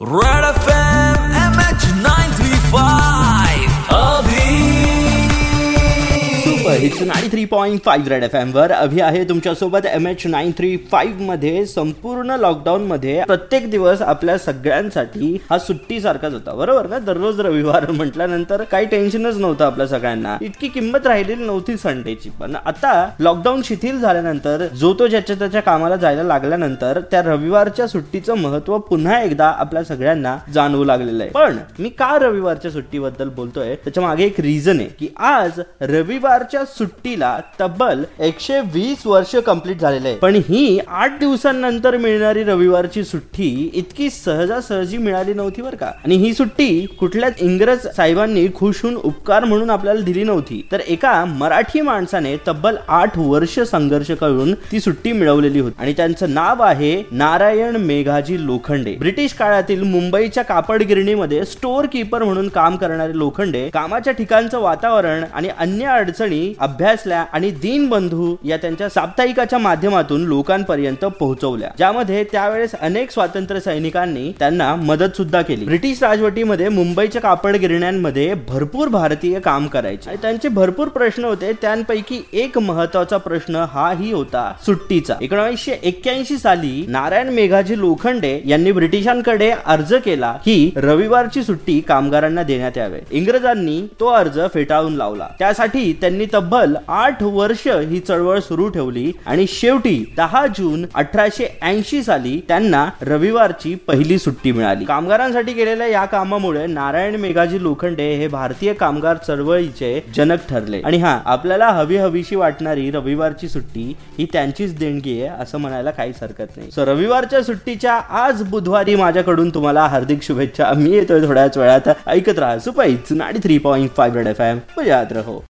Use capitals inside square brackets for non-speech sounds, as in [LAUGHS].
Right after hits nine three point five red F M वर. अभि आहे तुमच्यासोबत M H nine three फाईव्हमध्ये संपूर्ण लॉकडाऊन मध्ये प्रत्येक दिवस आपल्या सगळ्यांसाठी हा सुट्टी सारखाच होता. बरोबर ना? दररोज रविवार [LAUGHS] म्हटल्यानंतर काही टेन्शनच नव्हतं आपल्या सगळ्यांना. इतकी किंमत राहिलेली नव्हती संडेची पण आता लॉकडाऊन शिथिल झाल्यानंतर जो तो ज्याच्या त्याच्या कामाला जायला लागल्यानंतर त्या रविवारच्या सुट्टीचं महत्त्व पुन्हा एकदा आपल्या सगळ्यांना जाणवू लागलेलं आहे. पण मी का रविवारच्या सुट्टीबद्दल बोलतोय? त्याच्यामागे एक रिझन आहे की आज रविवारच्या सुट्टीला तब्बल एकशे वीस वर्ष कंप्लीट झालेले. आहे पण ही आठ दिवसांनंतर मिळणारी रविवारची सुट्टी इतकी सहजासहजी मिळाली नव्हती बरं का. आणि ही सुट्टी कुठल्याच इंग्रज साहेबांनी खुश होऊन उपकार म्हणून आपल्याला दिली नव्हती. तर एका मराठी माणसाने तब्बल आठ वर्ष संघर्ष करून ती सुट्टी मिळवलेली होती. आणि त्यांचं नाव आहे नारायण मेघाजी लोखंडे. ब्रिटिश काळातील मुंबईच्या कापड गिरणीमध्ये स्टोअर कीपर म्हणून काम करणारे लोखंडे कामाच्या ठिकाणचं वातावरण आणि अन्य अडचणी अभ्यासल्या आणि दीनबंधू या त्यांच्या साप्ताहिकाच्या माध्यमातून लोकांपर्यंत पोहोचवल्या. ज्यामध्ये त्यावेळेस अनेक स्वातंत्र्य सैनिकांनी त्यांना मदत सुद्धा केली. ब्रिटिश राजवटीमध्ये मुंबईच्या कापड गिरण्यांमध्ये भरपूर भारतीय काम करायचे. आणि त्यांचे भरपूर प्रश्न होते. त्यांपैकी एक महत्त्वाचा प्रश्न हा ही होता सुट्टीचा. एकोणीसशे एक्क्याऐंशी साली नारायण मेघाजी लोखंडे यांनी ब्रिटिशांकडे अर्ज केला की रविवारची सुट्टी कामगारांना देण्यात यावे. इंग्रजांनी तो अर्ज फेटाळून लावला. त्यासाठी त्यांनी तब्बल आठ वर्ष ही चळवळ सुरू ठेवली आणि शेवटी दहा जून अठराशे ऐंशी साली त्यांना रविवारची पहिली सुट्टी मिळाली. कामगारांसाठी केलेल्या या कामामुळे नारायण मेघाजी लोखंडे हे भारतीय कामगार चळवळीचे जनक ठरले. आणि हा आपल्याला हवी हवीशी वाटणारी रविवारची सुट्टी ही त्यांचीच देणगी आहे असं म्हणायला काहीच हरकत नाही. सो रविवारच्या सुट्टीच्या आज बुधवारी माझ्याकडून तुम्हाला हार्दिक शुभेच्छा. मी येतोय थोड्याच वेळात. ऐकत राहा सुपाईच नाडी three point five F M. याद रहो.